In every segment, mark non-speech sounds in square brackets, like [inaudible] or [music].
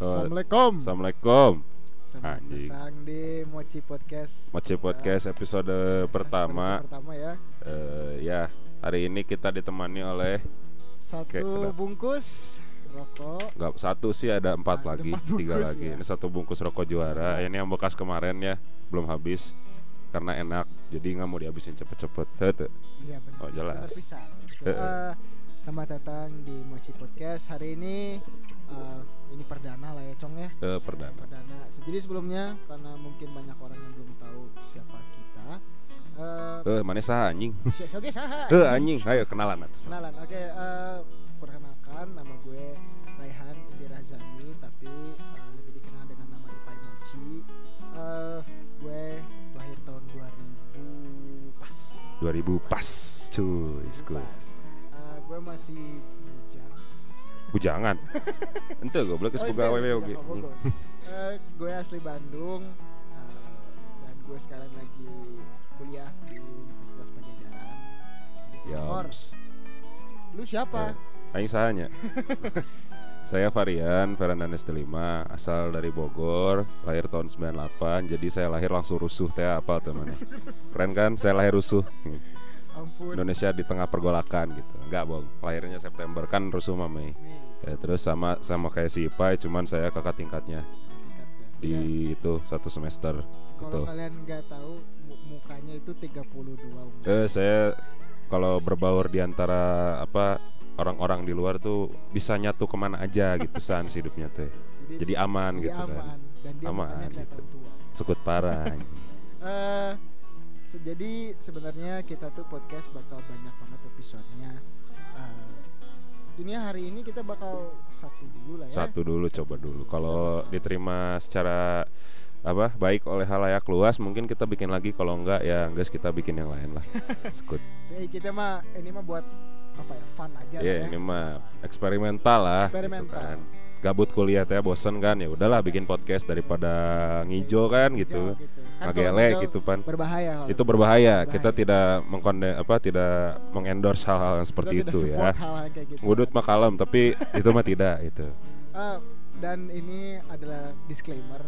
Assalamualaikum. Assalamualaikum. Selamat Anjing. datang di Mochi Podcast. Moce Podcast episode Episode pertama. pertama ya. Eh, ya, hari ini kita ditemani oleh Satu bungkus rokok. nggak satu sih ada empat Ada lagi, empat tiga lagi. ya. Ini satu bungkus rokok juara. Ini yang bekas kemarin ya, belum habis karena enak. Jadi nggak mau dihabisin cepet-cepet. Iya benar. Oh, jelas. Sebentar pisan. Eh, eh. Eh, selamat datang di Mochi Podcast. Hari ini eh, ini perdana lah ya, Cong ya. Eh, perdana. Perdana. Jadi sebelumnya karena mungkin banyak orang yang belum tahu siapa kita. Eh, Eh, mana sah anjing? [laughs] si- Oke, saha. Eh, anjing. Ayo kenalan atas. Kenalan, oke. eh, perkenalkan, nama gue Raihan Indira Zami, tapi eh, lebih dikenal dengan nama Ipai Mochi. Eh, gue lahir tahun 2000 pas. 2000 pas. Cuy. Eh, gue masih. Bujangan. Ente oge. nggak Bogor. Eh, gue asli Bandung eh, dan gue sekarang lagi kuliah di Universitas Pajajaran. Yams. Lu siapa? Eh, Aing sahanya. [laughs] saya Varian Fernandes Delima, asal dari Bogor, lahir tahun 98. Jadi saya lahir langsung rusuh teh apa teman Keren kan? Saya lahir rusuh. Ampun. Indonesia di tengah pergolakan gitu. Enggak, Bong. Lahirnya September kan rusuh Mei. Ya, terus sama sama kayak si Ipai, cuman saya kakak tingkatnya di Ya. itu satu semester. Kalau Gitu. kalian nggak tahu mu- mukanya itu 32 umur. Eh saya kalau berbaur di antara apa orang-orang di luar tuh bisa nyatu ke mana aja gitu [laughs] san hidupnya teh. Jadi aman dia gitu kan. aman dan dia Aman, gitu. Sekut parah. anjing. [laughs] Jadi sebenarnya kita tuh podcast bakal banyak banget episodenya. Eh, dunia hari ini kita bakal satu dulu lah ya. Satu dulu coba dulu. Kalau diterima secara apa baik oleh halayak luas mungkin kita bikin lagi kalau enggak ya guys kita bikin yang lain lah. [laughs] Sekut. Saya kita mah ini mah buat apa ya fun aja Ya lah ya. ini mah eksperimental lah gitu Eksperimental. kan. Gabut kuliah teh bosen kan ya udahlah bikin podcast daripada ngijo kan gitu. Gitu. Kan Ngagele gitu pan. Berbahaya kalau Itu berbahaya. Berbahaya. Kita tidak mengkonde apa tidak mengendorse hal-hal yang seperti kita itu ya. hal-hal kayak gitu. Wudut mah kalem tapi itu mah tidak itu. Eh, dan ini adalah disclaimer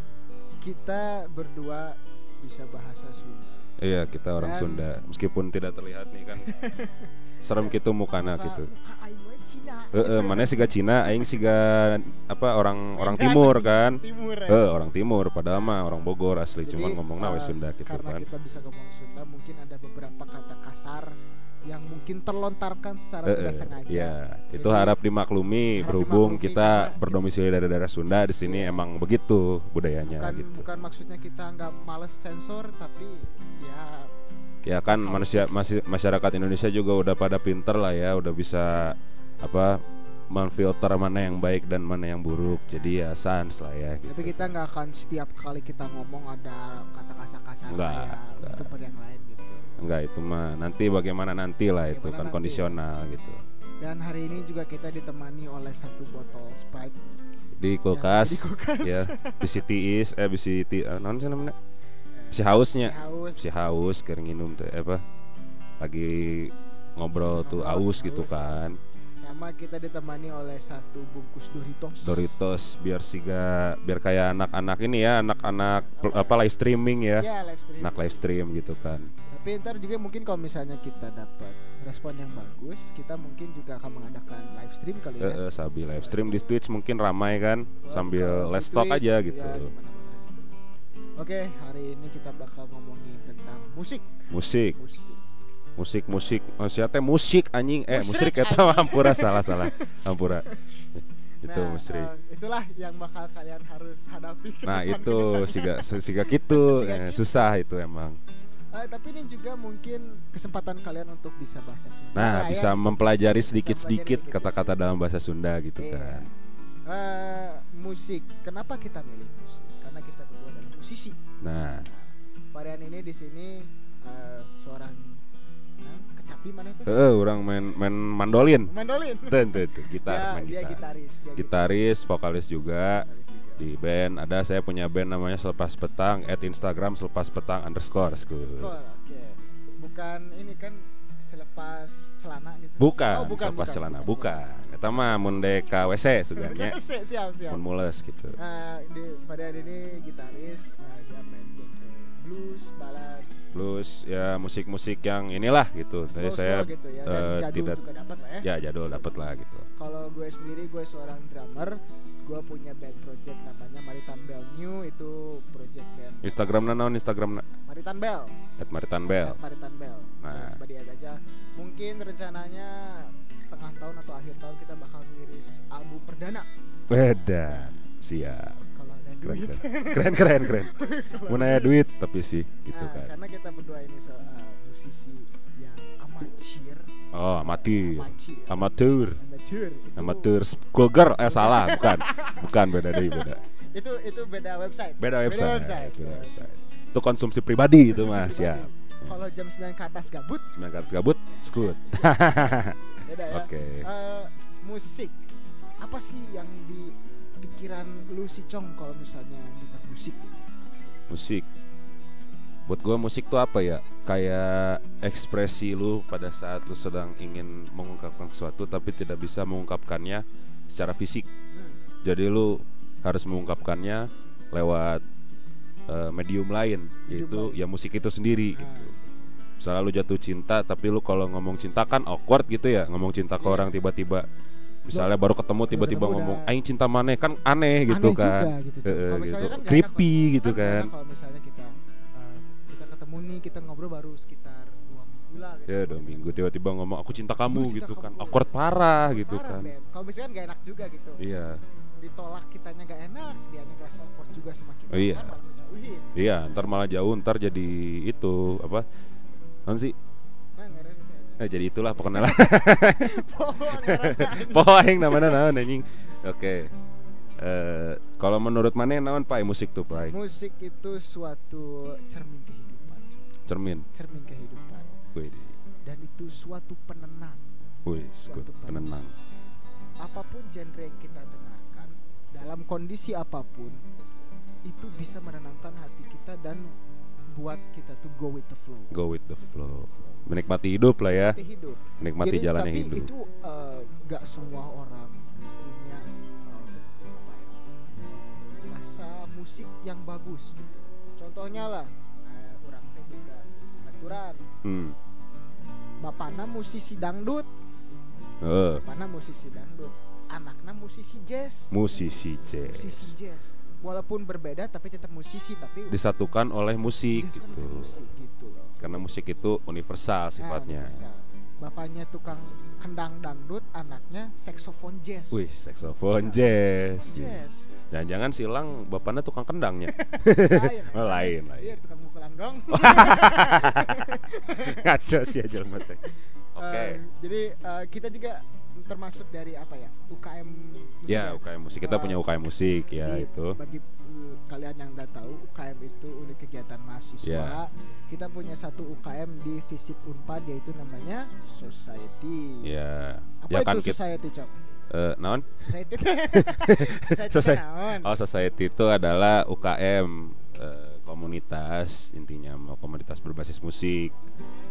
kita berdua bisa bahasa Sunda Iya kita orang Dan- Sunda meskipun tidak terlihat nih kan [laughs] serem gitu mukana Muka- gitu. muka Cina. Heeh, mana? siga Cina, aing siga apa orang orang timur kan. timur ya. Eh orang timur padahal mah orang Bogor asli Jadi, cuman ngomongnya we eh, Sunda gitu karena kan. kita bisa ngomong Sunda mungkin ada beberapa kata kasar yang mungkin terlontarkan secara Eh, tidak sengaja. Iya, itu Jadi, harap dimaklumi harap berhubung dimaklumi kita karena- berdomisili dari daerah Sunda di sini emang begitu budayanya bukan gitu. bukan maksudnya kita nggak males sensor tapi ya Ya kan manusia masih masyarakat Indonesia juga udah pada pinter lah ya, udah bisa apa memfilter mana yang baik dan mana yang buruk. Jadi ya sans lah ya gitu. tapi kita nggak akan setiap kali kita ngomong ada kata kasar-kasar kayak youtuber yang lain gitu Enggak itu mah nanti bagaimana nanti lah itu kan nanti. kondisional gitu. dan hari ini juga kita ditemani oleh satu botol Sprite Di kulkas, di kulkas. ya bisi tiis eh bisi ti eh, naon sih namanya? Hausnya. Si haus Si haus keur nginum teh apa? Lagi ngobrol tuh Ngobrol, aus gitu haus. kan. Sama kita ditemani oleh satu bungkus Doritos Doritos biar siga biar kayak anak-anak ini ya, anak-anak per- apa live streaming ya. ya live stream Anak live stream gitu kan. tapi ntar juga mungkin kalau misalnya kita dapat respon yang bagus kita mungkin juga akan mengadakan live stream kali ya Eh, sabi live stream di Twitch mungkin ramai kan Kalau sambil let's talk Twitch, aja ya, gitu. gimana-mana. Oke, hari ini kita bakal ngomongin tentang musik. Musik, Musik. Musik, musik. Oh, siapa musik anjing? Eh, Musrik, eta mah hampura salah salah. Hampura. itu Nah, musrik. eh, itulah yang bakal kalian harus hadapi. Nah, [laughs] itu siga siga gitu, Siga eh, gitu. susah itu emang. Eh, tapi ini juga mungkin kesempatan kalian untuk bisa bahasa Sunda. Nah, ya, bisa gitu. mempelajari sedikit-sedikit kata-kata dalam bahasa Sunda gitu Iya. kan. Eh, musik. Kenapa kita milih musik? Karena kita berdua adalah musisi. Nah, Varian ini di sini eh, seorang kecapi mana itu? heeh, orang main main mandolin. Mandolin. Tuh, tuh, tuh, gitar, Ya, main dia gitar. gitaris. Dia Gitaris, vokalis juga Gitaris juga. di band. Ada saya punya band namanya Selepas Petang at Instagram Selepas Petang underscore. school. Skor, oke. Bukan ini kan selepas celana gitu. Bukan, Oh, bukan, selepas bukan, celana, bukan, bukan. selepas Eta eta mah mun dek ka WC suganya siap siap siap mun mules gitu Nah, di, pada hari ini gitaris uh, dia main genre blues, balad, blues ya musik-musik yang inilah gitu saya slow, saya slow gitu ya dan eh, jadul tidak juga dapat lah ya. ya jadul dapat lah gitu Kalau gue sendiri gue seorang drummer, gue punya band project namanya Maritan Bell New itu project band Instagram naon Instagram Maritan Bell. at Maritan Bell At Maritan Bell. Nah. Coba, coba lihat aja. Mungkin rencananya tengah tahun atau akhir tahun kita bakal ngiris album perdana. beda siap keren keren. [laughs] Keren keren keren. Mau nanya duit tapi sih gitu Nah, kan. Karena kita berdua ini so, uh, musisi yang amatir, oh amatir. Amatir, amatir. Itu, amatur school girl eh salah bukan. Bukan beda deh beda. Itu itu beda website. beda website. website. beda website. Itu konsumsi pribadi itu mas Pribadi. ya Kalau jam 9 ke atas gabut, sembilan kali gabut skut. Beda ya. [laughs] oke. Eh, musik. Apa sih yang di pikiran lu si Cong kalau misalnya dengar musik musik buat gua musik tuh apa ya kayak ekspresi lu pada saat lu sedang ingin mengungkapkan sesuatu tapi tidak bisa mengungkapkannya secara fisik Hmm. jadi lu harus mengungkapkannya lewat eh, medium lain yaitu lain. ya musik itu sendiri Nah. gitu misalnya lu jatuh cinta tapi lu kalau ngomong cinta kan awkward gitu ya ngomong cinta ke Iya. orang tiba-tiba misalnya baru ketemu tiba-tiba ngomong aing cinta maneh kan aneh gitu Aneh kan juga gitu, Kalau misalnya gitu. kan creepy enak, gitu kan enak kalau misalnya kita eh, kita ketemu nih kita ngobrol baru sekitar dua minggu lah gitu. ya dua minggu tiba-tiba ngomong aku cinta kamu cinta gitu kan kamu. awkward parah gitu Parah, kan Ben. kalau misalnya kan gak enak juga gitu iya ditolak kitanya gak enak dia ngerasa awkward juga sama kita Iya. Ngejauhin. iya ntar malah jauh ntar jadi itu apa non sih eh, jadi itulah pokoknya lah. Poho, poho aing namanya naon anjing. Oke. Eh, kalau menurut mana naon pai musik tuh pai musik itu suatu cermin kehidupan cermin? Cermin kehidupan. Wih. Dan itu suatu penenang. Wih Suatu penenang. Apa pun genre yang kita dengarkan dalam kondisi apa pun itu bisa menenangkan hati kita dan buat kita tuh go with the flow. Go with the flow menikmati hidup lah ya. Menikmati hidup. Menikmati Jadi, jalannya tapi hidup. itu eh, nggak semua orang punya eh, apa ya eh, rasa musik yang bagus gitu. Contohnya lah eh, orang teh juga baturan hmm. bapakna musisi dangdut. Eh, bapakna musisi dangdut. Anaknya musisi jazz. Musisi jazz. Musisi jazz. Walaupun berbeda tapi tetap musisi tapi disatukan oleh musik dia suka gitu. musik gitu. loh karena musik itu universal Nah, sifatnya. universal. bapaknya tukang kendang dangdut anaknya saksofon jazz. Wih saxophone jazz. Jazz. Jangan-jangan silang bapaknya tukang kendangnya? [laughs] Lain Oh, lain, lain. iya tukang mukul gong [laughs] ngaco sih aja oke Eh, jadi eh, kita juga termasuk dari apa ya UKM musik ya UKM musik. Kita punya UKM musik ya Jadi, itu. bagi kalian yang nggak tahu UKM itu unit kegiatan mahasiswa. Ya. kita punya satu UKM di Visip Unpad yaitu namanya Society. Ya. Apa ya itu kan kita Society cok? Eh, naon? Society. [laughs] Society naon? Oh society itu adalah UKM eh, komunitas intinya mau komunitas berbasis musik.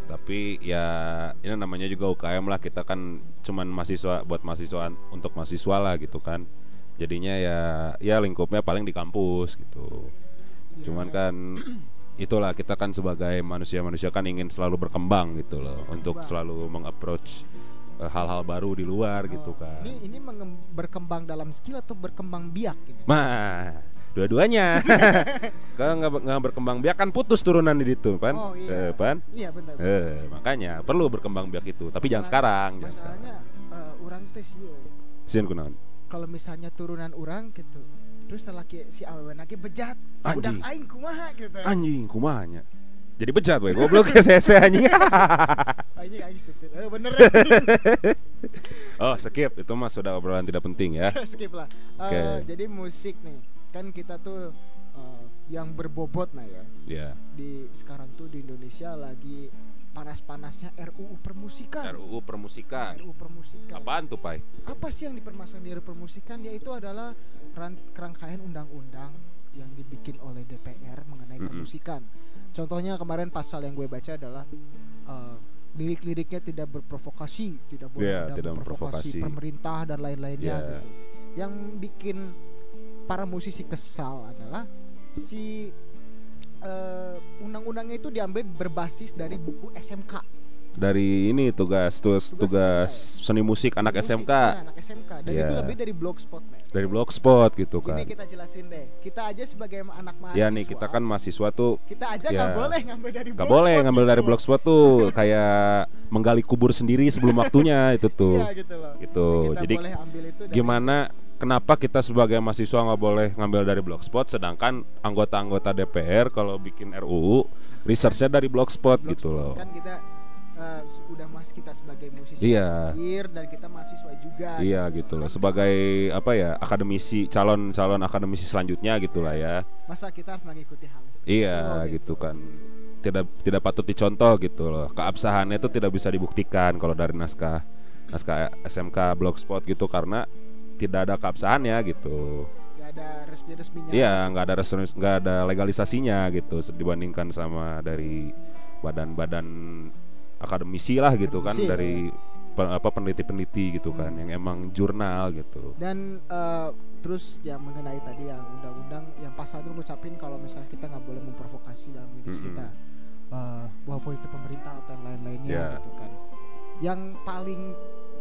Tapi ya ini namanya juga UKM lah. Kita kan cuman mahasiswa buat mahasiswa untuk mahasiswa lah gitu kan jadinya ya ya lingkupnya paling di kampus gitu cuman kan itulah kita kan sebagai manusia-manusia kan ingin selalu berkembang gitu loh untuk Berkembang. selalu mengapproach eh, hal-hal baru di luar gitu Oh, kan ini ini berkembang dalam skill atau berkembang biak ini Mah, dua-duanya. [laughs] [laughs] Kalau nggak nggak berkembang biak kan putus turunan di situ, pan. Oh, iya. Eh, pan. iya benar Eh, makanya perlu berkembang biak itu, tapi jangan sekarang, jangan sekarang. eh, orang teh sih Sieun kunaon? Kalau misalnya turunan orang gitu terus laki si awewe lagi bejat Anjing. udah aing kumaha gitu Anjing, kumahanya. Jadi bejat we, goblok [laughs] ya saya anjing. [laughs] anjing aing stupid eh bener [laughs] oh, skip. Itu mah sudah obrolan tidak penting ya. skip lah Eh, Oke. jadi musik nih kan kita tuh eh, yang berbobot nah ya Ya. di sekarang tuh di Indonesia lagi panas-panasnya RUU permusikan RUU permusikan. RUU permusikan Apaan tuh, Pai? apa sih yang dipermasalahkan di RUU permusikan yaitu adalah ran- kerangkaian undang-undang yang dibikin oleh DPR mengenai Mm-mm. permusikan contohnya kemarin pasal yang gue baca adalah eh, lirik-liriknya tidak berprovokasi tidak boleh ada tidak memprovokasi pemerintah dan lain-lainnya Iya. gitu yang bikin para musisi kesal adalah si eh, undang-undangnya itu diambil berbasis dari buku SMK dari ini tugas tugas Tugas tugas seni musik anak Musik, SMK ya, anak SMK dan Iya. itu lebih dari blogspot man dari blogspot gitu ini kan. kita jelasin deh. Kita aja sebagai anak mahasiswa. Ya nih kita kan mahasiswa tuh. Kita aja ya, nggak boleh ngambil dari Gak blogspot boleh ngambil gitu dari blogspot tuh. [laughs] Kayak menggali kubur sendiri sebelum waktunya itu tuh. iya gitu loh. Gitu. kita Jadi Gimana kenapa kita sebagai mahasiswa nggak boleh ngambil dari blogspot sedangkan anggota-anggota DPR kalau bikin RUU researchnya dari blogspot, blogspot. gitu loh. kan kita eh, udah mas kita sebagai musisi Iya. akhir dan kita mahasiswa juga Iya gitu loh. Sebagai apa ya akademisi calon-calon akademisi selanjutnya gitulah ya. masa kita harus mengikuti hal itu Iya Oh, gitu kan. Tidak tidak patut dicontoh gitu loh. Keabsahannya itu tidak bisa dibuktikan kalau dari naskah naskah SMK blogspot gitu karena tidak ada keabsahannya gitu. ada resmi resminya Iya, nggak ada resmi, nggak ada legalisasinya gitu dibandingkan sama dari badan-badan akademisi lah gitu kan Akademisi, dari pe- apa peneliti-peneliti gitu kan yang emang jurnal gitu. dan eh, terus ya mengenai tadi yang undang-undang yang pasal itu ngucapin kalau misalnya kita nggak boleh memprovokasi dalam diri Mm-mm. kita eh, walaupun itu pemerintah atau yang lain-lainnya Ya. gitu kan yang paling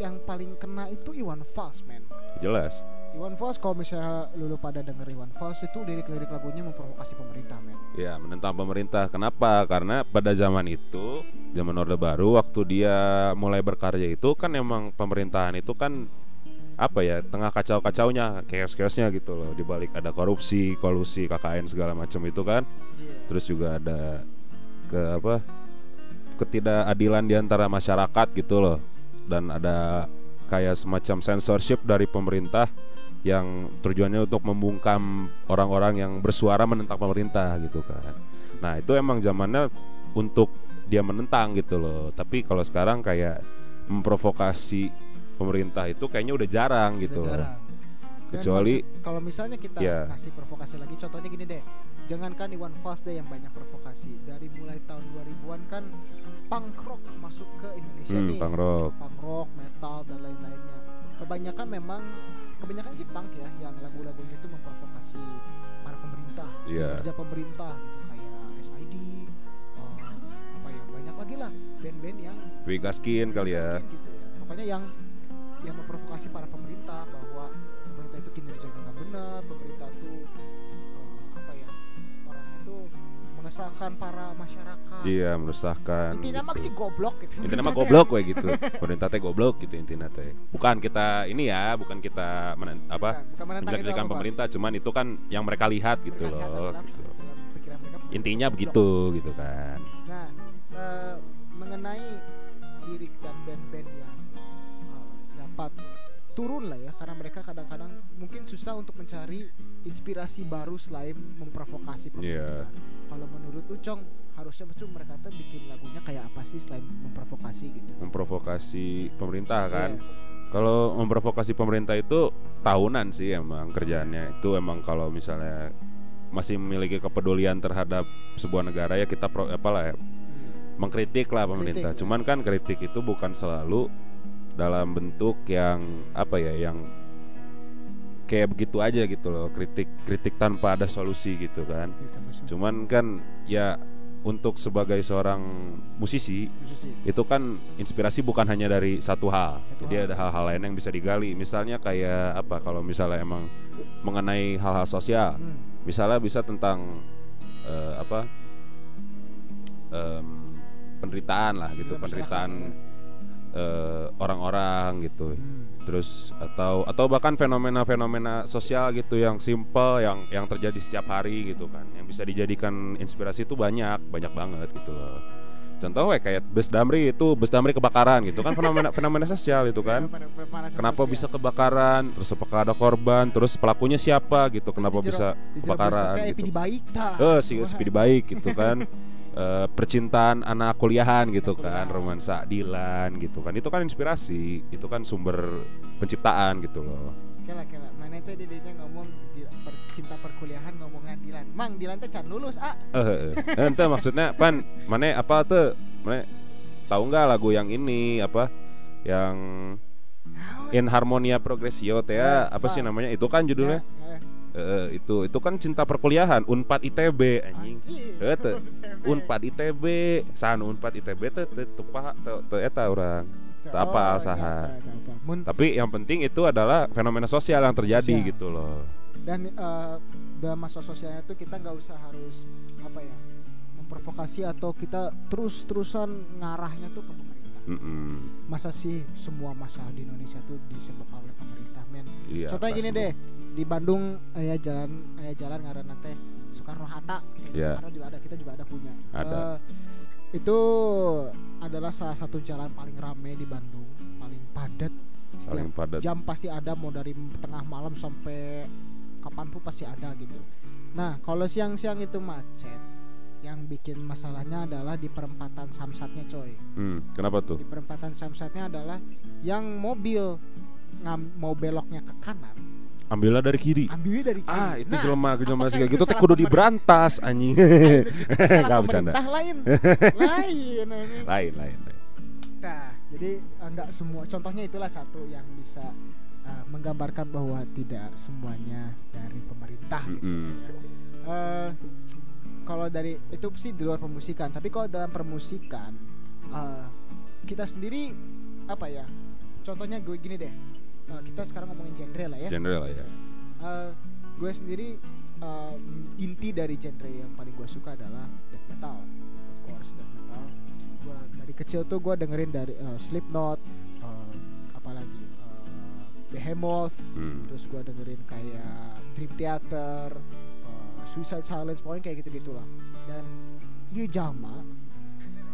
yang paling kena itu Iwan Fals man Jelas. Iwan Fals kalau misalnya lulu pada denger Iwan Fals itu lirik-lirik lagunya memprovokasi pemerintah men Ya, menentang pemerintah. Kenapa? Karena pada zaman itu, zaman Orde Baru waktu dia mulai berkarya itu kan emang pemerintahan itu kan apa ya, tengah kacau-kacaunya, chaos-chaosnya gitu loh. Di balik ada korupsi, kolusi, KKN segala macam itu kan. Terus juga ada ke apa? ketidakadilan di antara masyarakat gitu loh. Dan ada kayak semacam censorship dari pemerintah yang tujuannya untuk membungkam orang-orang yang bersuara menentang pemerintah gitu kan. Nah itu emang zamannya untuk dia menentang gitu loh. Tapi kalau sekarang kayak memprovokasi pemerintah itu kayaknya udah jarang gitu Udah loh. jarang. Dan Kecuali kalau misalnya kita Ya. kasih provokasi lagi contohnya gini deh jangankan Iwan Fals deh yang banyak provokasi dari mulai tahun 2000-an kan punk rock masuk ke Indonesia hmm, nih punk rock. punk rock metal dan lain-lainnya kebanyakan memang kebanyakan sih punk ya yang lagu-lagunya itu memprovokasi para pemerintah Iya. kerja pemerintah gitu kayak SID eh, apa ya banyak lagi lah band-band yang Wigaskin kali ya. Gitu ya. Pokoknya yang yang memprovokasi para pemerintah mengesahkan para masyarakat. Iya, meresahkan. Intinya gitu. sih goblok gitu. Intinya mah goblok we gitu. Pemerintah teh goblok gitu intinya teh. Bukan kita ini ya, bukan kita menen- apa Bukan, bukan pemerintah, cuman itu kan yang mereka lihat gitu Mereka lihat loh. adalah gitu. Intinya goblok. begitu gitu kan. Nah, eh, mengenai lirik dan band-band turun lah ya karena mereka kadang-kadang mungkin susah untuk mencari inspirasi baru selain memprovokasi pemerintah. Iya. Kalau menurut Ucong harusnya macam mereka tuh bikin lagunya kayak apa sih selain memprovokasi gitu. Memprovokasi pemerintah kan. Iya. Kalau memprovokasi pemerintah itu tahunan sih emang kerjaannya. Itu emang kalau misalnya masih memiliki kepedulian terhadap sebuah negara ya kita pro, apalah ya Hmm. mengkritik lah pemerintah. Kritik, ya. Cuman kan kritik itu bukan selalu dalam bentuk yang apa ya yang kayak begitu aja gitu loh kritik kritik tanpa ada solusi gitu kan. Cuman kan ya untuk sebagai seorang musisi Musisi. itu kan inspirasi bukan hanya dari satu hal. Satu Jadi hal, ada hal-hal lain yang bisa digali. Misalnya kayak apa kalau misalnya emang mengenai hal-hal sosial. Hmm. Misalnya bisa tentang eh, apa em, penderitaan lah gitu, Iya, penderitaan eh, orang-orang gitu. Hmm. Terus atau atau bahkan fenomena-fenomena sosial gitu yang simple yang yang terjadi setiap hari gitu kan. Yang bisa dijadikan inspirasi itu banyak, banyak banget gitu loh. Contoh we, kayak bus damri itu bus damri kebakaran gitu kan fenomena [laughs] fenomena sosial itu kan. Kenapa sosial. bisa kebakaran? Terus apakah ada korban? Terus pelakunya siapa gitu? Kenapa bisa jero kebakaran gitu? Baik. Eh si speed baik gitu kan. [laughs] Eh, percintaan anak kuliahan gitu kan, romansa Dilan gitu kan. Itu kan inspirasi, itu kan sumber penciptaan gitu loh. Kela kela, mana teh dedenya ngomong di percinta perkuliahan ngomongnya Dilan. Mang Dilan teh can lulus ah. Eh, eh, eh. ente maksudnya pan mana apa tuh? Mana tahu nggak lagu yang ini apa yang In Harmonia Progressio teh Ya, apa sih namanya itu kan judulnya Ya, Eh, itu itu kan cinta perkuliahan Unpad ITB anjing Anjing. Eh. Unpad ITB san Unpad ITB teh teu teu eta urang teu Oh, apal iya, saha iya, tapi yang penting itu adalah fenomena sosial yang terjadi Sosial. gitu loh dan eh, dalam masa sosialnya itu kita nggak usah harus apa ya memprovokasi atau kita terus terusan ngarahnya tuh ke pemerintah Mm-mm. masa sih semua masalah di Indonesia tuh disebabkan oleh pemerintah men Iya, contohnya gini deh di Bandung ayah jalan ayah jalan ngaranna teh Soekarno Hatta di Iya. Jakarta juga ada kita juga ada punya Ada. Eh, itu adalah salah satu jalan paling ramai di Bandung paling padat Setiap paling padat jam pasti ada mau dari tengah malam sampai kapan pun pasti ada gitu. Nah kalau siang-siang itu macet, yang bikin masalahnya adalah di perempatan samsatnya coy. hmm, kenapa tuh Di perempatan samsatnya adalah yang mobil ngam, mau beloknya ke kanan, ambillah dari kiri ambilnya dari kiri. ah itu Nah, jelema jelema itu gitu teh kudu diberantas anjing [laughs] Salah Nggak bercanda. pemerintah lain, [laughs] lain. lain lain lain Nah, jadi eh, nggak semua. Contohnya itulah satu yang bisa eh, menggambarkan bahwa tidak semuanya dari pemerintah. gitu Mm-mm. ya. Eh, kalau dari itu sih di luar permusikan, tapi kalau dalam permusikan eh, kita sendiri apa ya? Contohnya gue gini deh. Eh, kita sekarang ngomongin genre lah ya. genre lah ya Eh, gue sendiri eh, inti dari genre yang paling gue suka adalah death metal of course death metal gua dari kecil tuh gue dengerin dari eh, Slipknot eh, apalagi eh, Behemoth Hmm. terus gue dengerin kayak Dream Theater eh, Suicide Silence pokoknya kayak gitu gitulah dan iya jama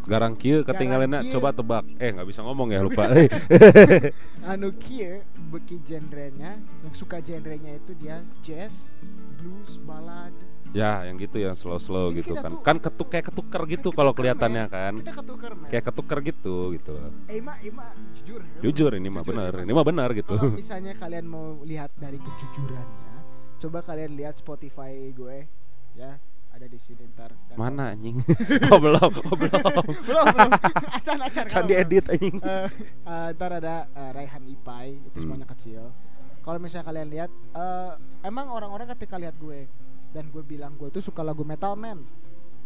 garang kieu ketinggalan coba tebak. Eh nggak bisa ngomong ya lupa. [laughs] Anu kieu beki genrenya yang suka genrenya itu dia jazz blues ballad. Ya yang gitu yang slow slow Jadi gitu kan. tuh- kan ketuk kayak ketuker gitu kalau kelihatannya kan. Kita ketuker man kayak ketuker gitu gitu. Eh, Ima, Ima, jujur. jujur ini mah benar ini mah benar gitu. Kalau [laughs] misalnya kalian mau lihat dari kejujurannya, coba kalian lihat Spotify gue, ya ada di sini ntar. Ntar- mana anjing [laughs] oh belum oh belum belum, belum. acan, acan. can kalau belum. diedit anjing Eh, eh, ntar ada eh, Raihan Ipai, itu Hmm. semuanya kecil. Kalau misalnya kalian lihat, eh, emang orang-orang ketika lihat gue dan gue bilang gue tuh suka lagu metal man.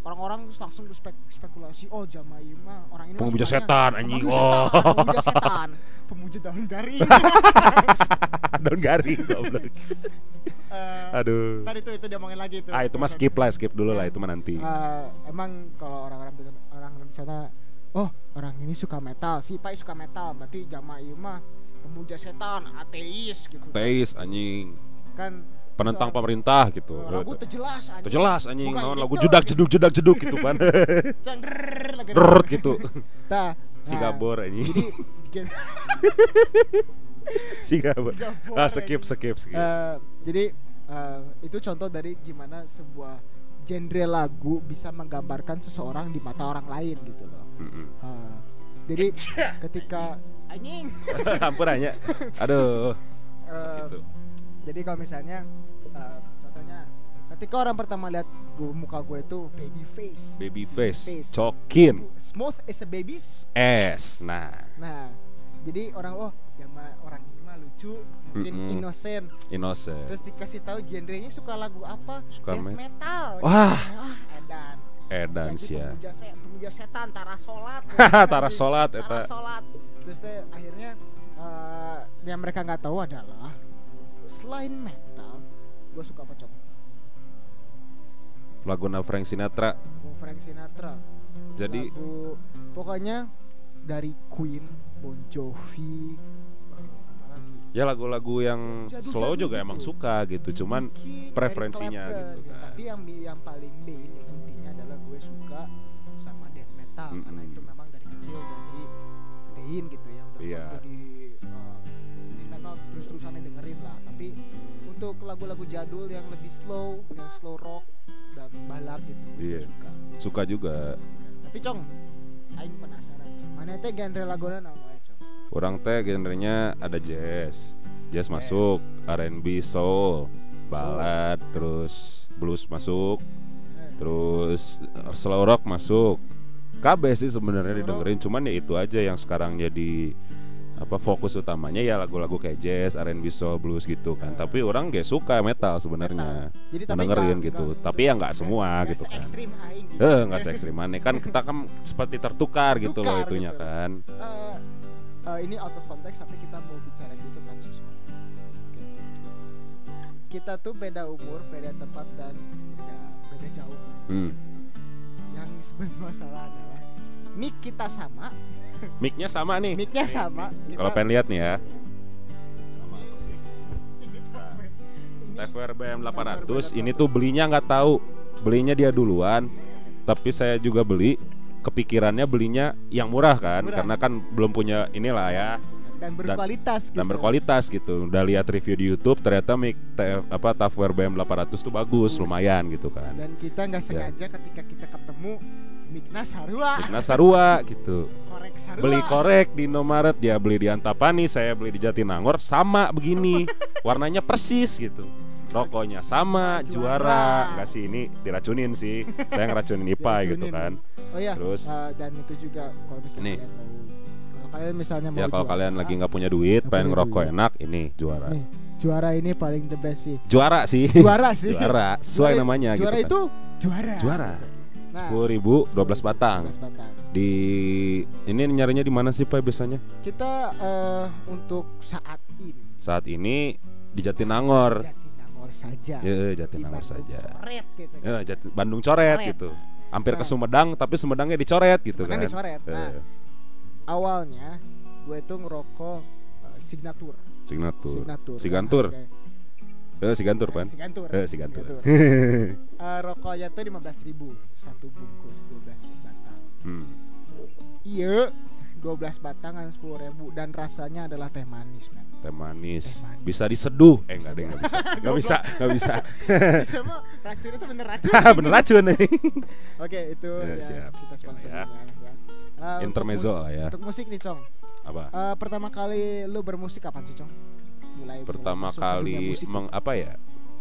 Orang-orang terus langsung spek spekulasi, oh Jamai mah orang ini Pemuja setan, anjing. pemuja Oh. setan, pemuja setan, [laughs] pemuja daun garing. [laughs] daun garing goblok Eh, aduh Ntar itu itu diomongin lagi itu. ah itu mah skip lah skip dulu lah itu mah nanti Eh, emang kalau orang-orang bilang orang di sana, oh orang ini suka metal, si Pai suka metal, berarti Jamai mah pemuja setan, ateis gitu. teis anjing Kan penentang pemerintah gitu. Eh, lagu terjelas aja. jelas anjing. Bukan naon gitu. lagu jedak jeduk jedak jeduk gitu kan. [laughs] Drrrt gitu. [laughs] Nah, si nah, anjing. Jadi bikin [laughs] si gabor. Gabor, ah skip skip skip. Eh, jadi eh, itu contoh dari gimana sebuah genre lagu bisa menggambarkan seseorang di mata orang lain gitu loh. Mm-mm. Eh, jadi ketika anjing. Ampun aja aduh. Gitu jadi kalau misalnya eh, contohnya ketika orang pertama lihat gua, muka gue itu baby face. Baby face. Face. cokin. Smooth as a baby's es nah. Nah jadi orang oh ya orang ini mah lucu mungkin Mm-mm. innocent. Innocent. Terus dikasih tahu genrenya suka lagu apa? Suka death met- metal. Wah. Wah, edan. Edan sih ya. pemuja, se- pemuja setan tara solat. [laughs] Tara solat, tara solat. Terus teh akhirnya eh, yang mereka nggak tahu adalah selain metal gue suka apa cok lagu Frank Sinatra lagu Frank Sinatra Jadi- lagu pokoknya dari Queen Bon Jovi ya lagu-lagu yang Jadul-jadul slow juga gitu. emang suka gitu cuman Sedikit, preferensinya Eric Clapton, gitu kan. Tapi yang yang paling main yang intinya adalah gue suka sama death metal karena Mm-mm. itu memang dari kecil udah di gedein gitu ya udah Iya. udah di Tapi untuk lagu-lagu jadul yang lebih slow, yang slow rock dan balad gitu Iya. suka. suka juga Tapi cong, aing penasaran cong. Mana teh genre laguna naon wae cong? orang teh genrenya ada jazz jazz masuk R&B soul ballad terus blues masuk Eh, terus slow rock masuk KB sih sebenarnya didengerin cuman ya itu aja yang sekarang jadi apa fokus utamanya ya lagu-lagu kayak jazz, R&B, soul, blues gitu kan. Tapi orang gak suka metal sebenarnya. Metal. Jadi tapi Dengerin gitu. nggak- Tapi ya nggak semua nggak gitu kan. se-ekstrim aing gitu. Eh nggak se ekstrim aneh kan kita kan seperti tertukar gitu loh Tertukar itunya gitu. kan. Eh, eh, ini out of context tapi kita mau bicara gitu kan sesuatu. Oke. Kita tuh beda umur, beda tempat dan beda beda jauh. Hmm. Yang sebenarnya masalah adalah mic kita sama, Mic-nya sama nih. mic-nya sama. Kalau pengen lihat nih ya. Sama persis. TVR BM 800 ini tuh belinya nggak tahu. Belinya dia duluan. Tapi saya juga beli kepikirannya belinya yang murah kan Murah. karena kan belum punya inilah ya dan berkualitas gitu. dan berkualitas gitu. Udah lihat review di YouTube ternyata mic T- apa TVR BM 800 tuh bagus, Bagus. lumayan gitu kan. Dan kita nggak sengaja ketika kita ketemu Mikna Sarua, Nah Sarua gitu. Sarua. Beli korek di Indomaret dia beli di Antapani, saya beli di Jatinangor sama begini. [laughs] Warnanya persis gitu. Rokoknya sama, Juara. juara. Enggak sih ini diracunin sih. Saya ngeracunin [laughs] IPA gitu kan. Oh iya. Terus? eh, dan itu juga kalau misalnya Nih. kalian mau kalau kalian misalnya mau Ya kalau juara, kalian lagi nggak punya duit, Nggak pengen punya ngerokok duit. enak, ini juara. nih juara ini paling the best sih. Juara sih. Juara [laughs] sih. Juara, sesuai Juara- namanya Juara gitu kan. itu juara. Juara. Nah, Sepuluh ribu, 12 batang. 12 batang. Di ini nyarinya di mana sih Pak biasanya? Kita eh, untuk saat ini Saat ini di Jatinangor. Jatinangor saja. Ya, Jatinangor Bandung saja. Coret gitu. Ya, Jati- Bandung coret, Coret. gitu. Hampir ke Nah. Sumedang tapi Sumedangnya dicoret gitu Sumedang kan. dicoret. Nah, Eh, Awalnya gue tuh ngerokok eh, signatur. signatur. Signatur. Sigantur. Harga- Eh, sigantur, Pan. Sigantur. Eh, sigantur. [laughs] Eh, rokoknya tuh 15.000 ribu satu bungkus 12 batang. Hmm. Iya, 12 batangan 10.000 ribu dan rasanya adalah teh manis, men. Teh manis. Teh manis. Bisa diseduh. Eh, enggak deh, enggak bisa. [laughs] Enggak bisa, enggak bisa. Bisa mah [laughs] racun itu bener racun. [laughs] Bener racun nih. Oke, itu Ya, ya, siap. kita sponsor Ya. ya. ya. Untuk Intermezzo lah ya. Untuk musik nih, Cong. Apa? Eh, pertama kali lu bermusik kapan sih, Cong? Mulai Pertama kali meng, apa ya?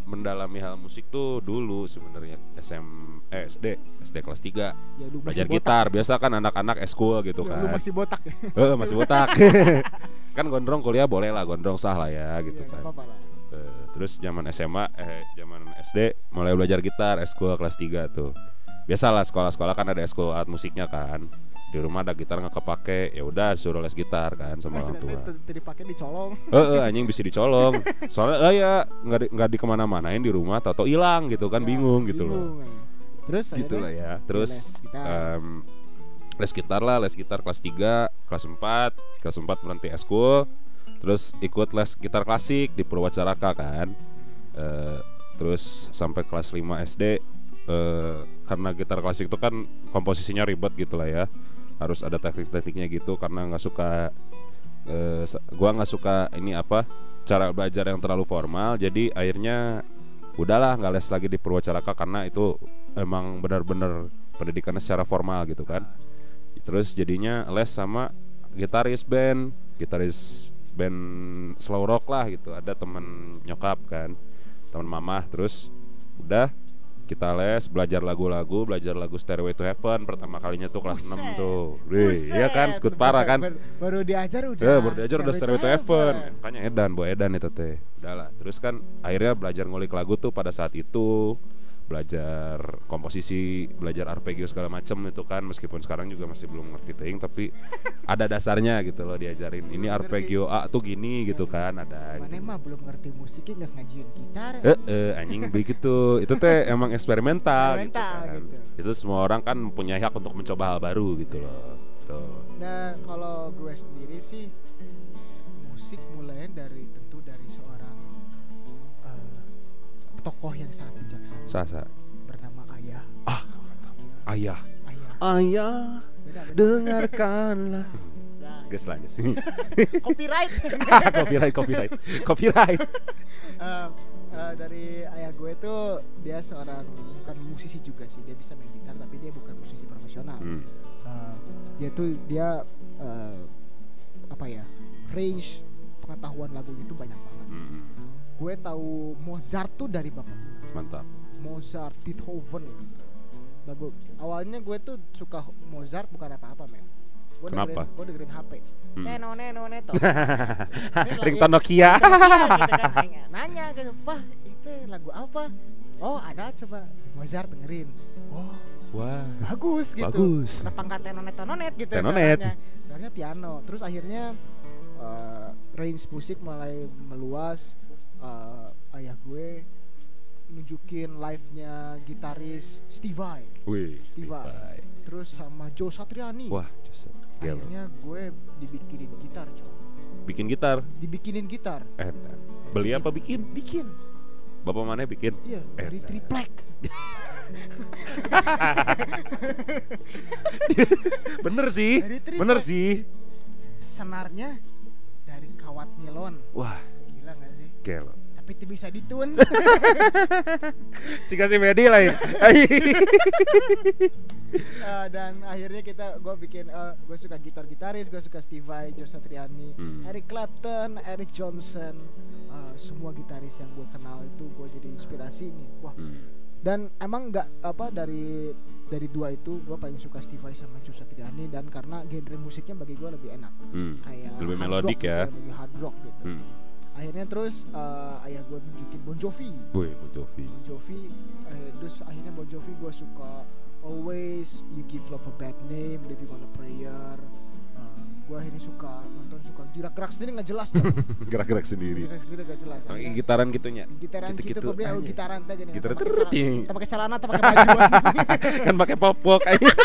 Mendalami hal musik tuh dulu sebenarnya SM eh, SD, SD kelas 3 ya, lu belajar botak. gitar. Biasa kan anak-anak eskul gitu Ya, kan. Lu masih botak ya. [laughs] Eh, masih botak. [laughs] kan gondrong kuliah boleh lah, gondrong sah lah ya gitu Iya, nggak kan. apa-apa lah. Eh, terus zaman SMA eh zaman SD mulai belajar gitar eskul kelas 3 tuh biasalah sekolah-sekolah kan ada eskul alat musiknya kan di rumah ada gitar nggak kepake ya udah suruh les gitar kan sama orang tua tadi dipakai dicolong. eh anjing bisa dicolong [laughs] soalnya eh ya nggak di, nggak di ke mana-manain di rumah atau hilang gitu kan Ya, bingung gitu loh bingung, ya. Terus gitu lah ya terus les gitar. em, les gitar lah les gitar kelas 3 kelas 4 kelas 4 berhenti eskul terus ikut les gitar klasik di Purwacaraka kan Eh, terus sampai kelas 5 SD eh, karena gitar klasik itu kan komposisinya ribet gitu lah ya. Harus ada teknik-tekniknya gitu karena nggak suka sa- gua nggak suka ini apa cara belajar yang terlalu formal jadi akhirnya udahlah nggak les lagi di Purwacaraka karena itu emang benar-benar pendidikannya secara formal gitu kan. Terus jadinya les sama gitaris band gitaris band slow rock lah gitu. Ada temen nyokap kan teman mama terus udah kita les belajar lagu-lagu belajar lagu Stairway to Heaven pertama kalinya tuh kelas 6 Buset. tuh Wih, iya kan skut parah kan baru, baru diajar udah. Ya, baru diajar udah Stairway to Heaven. Makanya Edan, Bu Edan itu teh. Udahlah. Terus kan akhirnya belajar ngulik lagu tuh pada saat itu belajar komposisi, belajar arpeggio segala macem itu kan meskipun sekarang juga masih belum ngerti ting tapi [laughs] ada dasarnya gitu loh diajarin. Ini arpeggio A tuh gini gitu kan ada. Mana mah belum ngerti musiknya nggak ngajiin gitar. Eh, eh, anjing begitu. Itu teh [laughs] emang eksperimental, gitu kan. gitu. Itu semua orang kan punya hak untuk mencoba hal baru gitu loh. Tuh. Nah, kalau gue sendiri sih musik mulai dari tokoh yang sangat bijaksana Sasa. bernama Ayah. Ayah. Ayah. Ayah, Beda, beda. dengarkanlah. [laughs] Guys lah, guys. [laughs] [laughs] copyright. copyright, copyright, copyright. Eh, eh, dari ayah gue tuh dia seorang bukan musisi juga sih dia bisa main gitar tapi dia bukan musisi profesional Hmm. Eh, dia tuh dia eh, apa ya range pengetahuan lagunya itu banyak banget Hmm. Gue tahu Mozart tuh dari bapak gue. Mantap. Mozart Beethoven lagu awalnya gue tuh suka Mozart bukan apa-apa men gue Kenapa? dengerin gue dengerin HP Hmm. neno neno neto Ringtone Nokia. [laughs] gitu kan. nanya gitu pak itu lagu apa oh ada coba Mozart dengerin oh Wah. bagus gitu Bagus. kenapa nggak tenonet tenonet gitu Tenonet. suaranya. Suaranya piano terus akhirnya eh, range musik mulai meluas Eh, ayah gue nunjukin live-nya gitaris Steve Vai Wih, Steve Vai. terus sama Joe Satriani Wah. Gila. akhirnya gue dibikinin gitar coy Bikin gitar. dibikinin gitar Enak. Beli apa bikin? bikin Bapak mana bikin? iya dari Enak. triplek [laughs] Bener sih. Dari triplek. Bener sih. senarnya dari kawat nilon Wah, gelo. tapi itu bisa ditun [laughs] Si kasih medi lah ya. [laughs] Eh, dan akhirnya kita gue bikin eh, gue suka gitar gitaris gue suka Steve Vai, Joe Satriani, Hmm. Eric Clapton, Eric Johnson, eh, semua gitaris yang gue kenal itu gue jadi inspirasi nih. Wah Hmm. dan emang nggak apa dari dari dua itu gue paling suka Steve Vai sama Joe Satriani dan karena genre musiknya bagi gue lebih enak Hmm. kayak Lebih melodik rock ya. gitu, lebih hard rock gitu. Hmm. Akhirnya terus eh, ayah gue nunjukin Bon Jovi. Wih, Bu Jovi. Bon Jovi eh, terus akhirnya Bon Jovi gue suka Always You Give Love a Bad Name Living on a Prayer Eh, gue akhirnya suka nonton suka [laughs] gerak-gerak sendiri nggak jelas dong Gerak-gerak sendiri. gerak sendiri nggak jelas Akhirnya gitaran gitunya. gitaran gitu, gitu, gitu aja. gitaran aja nih Gitaran Tanpa pakai terus, celana- ting. tanpa pakai celana tanpa pakai [laughs] baju kan pakai popok aja. [laughs]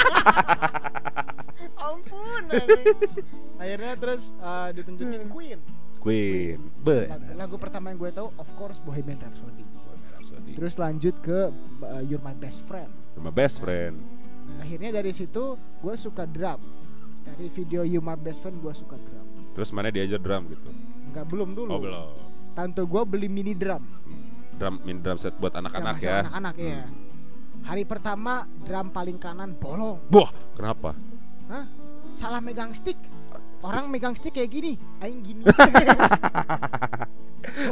ampun akhirnya terus eh, ditunjukin Queen Queen. Be. lagu, lagu pertama yang gue tahu of course Bohemian Rhapsody terus lanjut ke eh, You're My Best Friend sama best friend. akhirnya dari situ gue suka drum dari video You My Best Friend gue suka drum Terus mana diajar drum gitu. nggak belum dulu Oh, belum. tante gue beli mini drum Drum min drum set buat anak-anak ya. anak-anak ya hari pertama drum paling kanan bolong Boh, kenapa? Hah? salah megang stick orang megang stick kayak gini aing gini. [laughs]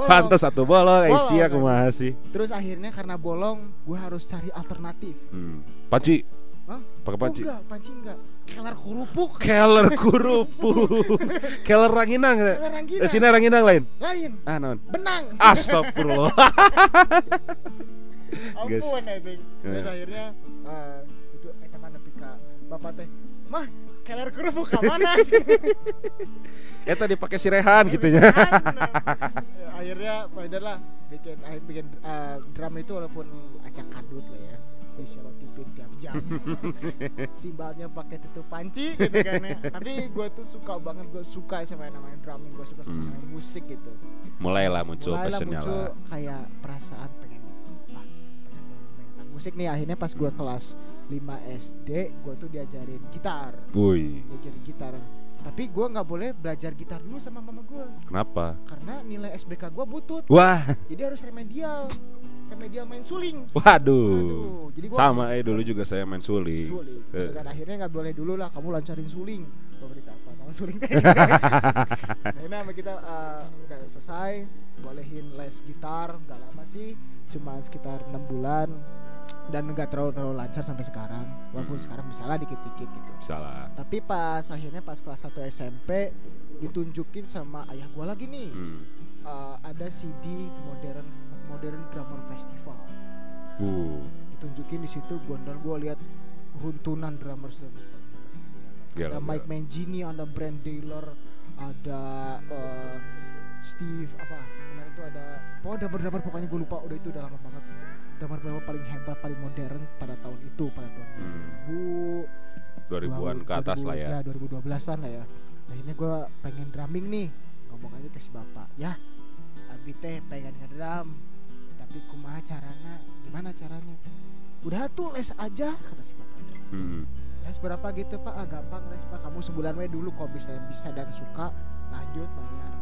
Pantas satu bolong, Bolong, Asia kan? kumaha sih? terus akhirnya karena bolong gue harus cari alternatif Hmm. Panci, Hah? pakai Oh, panci. enggak panci enggak kelar kerupuk [laughs] Keller kurupu. [laughs] Keller ranginang. Keler ranginang. Eh, sini ranginang lain. lain Ah, non. benang Astagfirullah. Ampun itu terus Ya. akhirnya eh, itu eh teman nepi ka bapak teh mah keler kerupuk ka mana sih [laughs] Eta dipakai si Rehan gitu ya. [laughs] Ya, akhirnya padahal lah bikin akhir bikin eh, drum itu walaupun acak kadut lah ya diselotipin tiap jam [laughs] simbalnya pakai tutup panci gitu kan ya tapi gue tuh suka banget gue suka sama yang namanya drumming gue suka sama Hmm. musik gitu Mulailah muncul mulailah passionnya muncul lah. kayak perasaan pengen musik nih akhirnya pas gue kelas 5 SD gue tuh diajarin gitar. Wih, diajarin gitar. Tapi gue nggak boleh belajar gitar dulu sama mama gue kenapa? karena nilai SBK gue butut. Wah, jadi harus remedial. Remedial main suling. Waduh. Aduh, jadi gua Sama eh dulu juga saya main suling. suling. Eh. dan akhirnya nggak boleh dulu lah kamu lancarin suling. Pemerintah apa? Kalau suling? [laughs] Nah ini sama kita eh, udah selesai. Bolehin les gitar nggak lama sih. Cuma sekitar enam bulan dan nggak terlalu terlalu lancar sampai sekarang walaupun Hmm. sekarang bisa lah dikit-dikit gitu Salah. tapi pas akhirnya pas kelas 1 SMP ditunjukin sama ayah gua lagi nih Hmm. eh, ada CD modern modern drummer festival Uh, ditunjukin di situ gua dan gua lihat runtunan drummer ada. Mike Mangini ada Brand Taylor ada eh, Steve apa kemarin itu ada pokoknya drummer drummer pokoknya gue lupa udah itu udah lama banget drummer drummer paling hebat paling modern pada tahun itu pada tahun hmm. 2000 2000-an ke atas lah ya. Ya 2012-an lah ya. Akhirnya gue pengen drumming nih. Ngomong aja ke si bapak. Ya, Abi teh pengen ngedrum. Tapi kumaha caranya? Gimana caranya? Udah tuh les aja kata si bapak. Hmm. Les berapa gitu pak? Ah gampang les pak. Kamu sebulan we dulu kok bisa bisa dan suka lanjut bayar.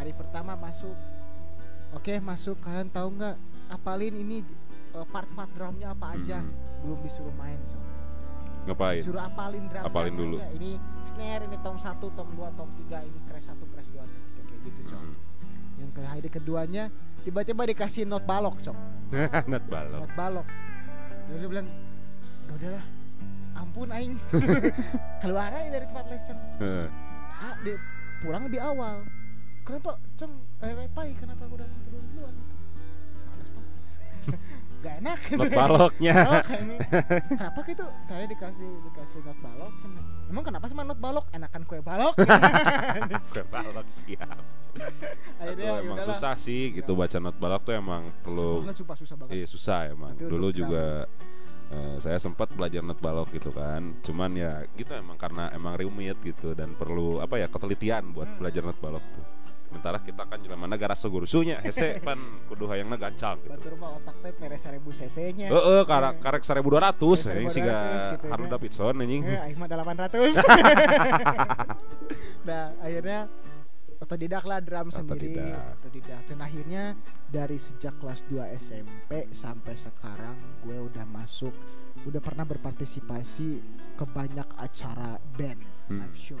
Hari pertama masuk. Oke masuk. Kalian tahu nggak? Apalin ini eh, part-part drumnya apa aja? Hmm. Belum disuruh main coba Ngapain? suruh apalin drum Apalin dulu. ini snare ini tom 1 tom 2 tom 3 ini crash 1 crash 2 crash 3 kayak gitu cok Hmm. yang ke hari keduanya tiba-tiba dikasih not balok cok [laughs] Not balok. not balok jadi dia bilang gak udahlah ampun aing [laughs] keluar aja dari tempat les ceng Heeh. ah, di, pulang lebih awal kenapa ceng eh pai kenapa aku datang turun gak enak. Not baloknya Oh, kayaknya. kenapa gitu? Tadi dikasih dikasih not balok ceng emang kenapa sama not balok enakan kue balok [laughs] Kue balok siap. Akhirnya Aduh, emang susah sih gitu baca not balok tuh emang susah perlu banget sumpah susah banget. Iya susah emang. Tapi Dulu juga eh, saya sempat belajar not balok gitu kan. Cuman ya gitu emang karena emang rumit gitu dan perlu apa ya ketelitian buat Hmm. belajar not balok tuh. Sementara kita kan jelema negara segurusunya hese [laughs] pan kudu hayangna gancang gitu. batur mah otak teh mere 1000 cc nya Heeh, karek karek 1200 1200 anjing siga gitu ya. Harley Davidson anjing. Eh, aing mah 800. [laughs] nah, akhirnya otodidak lah drum sendiri, Otodidak. otodidak. Dan akhirnya dari sejak kelas 2 SMP sampai sekarang gue udah masuk, udah pernah berpartisipasi ke banyak acara band Hmm. live show.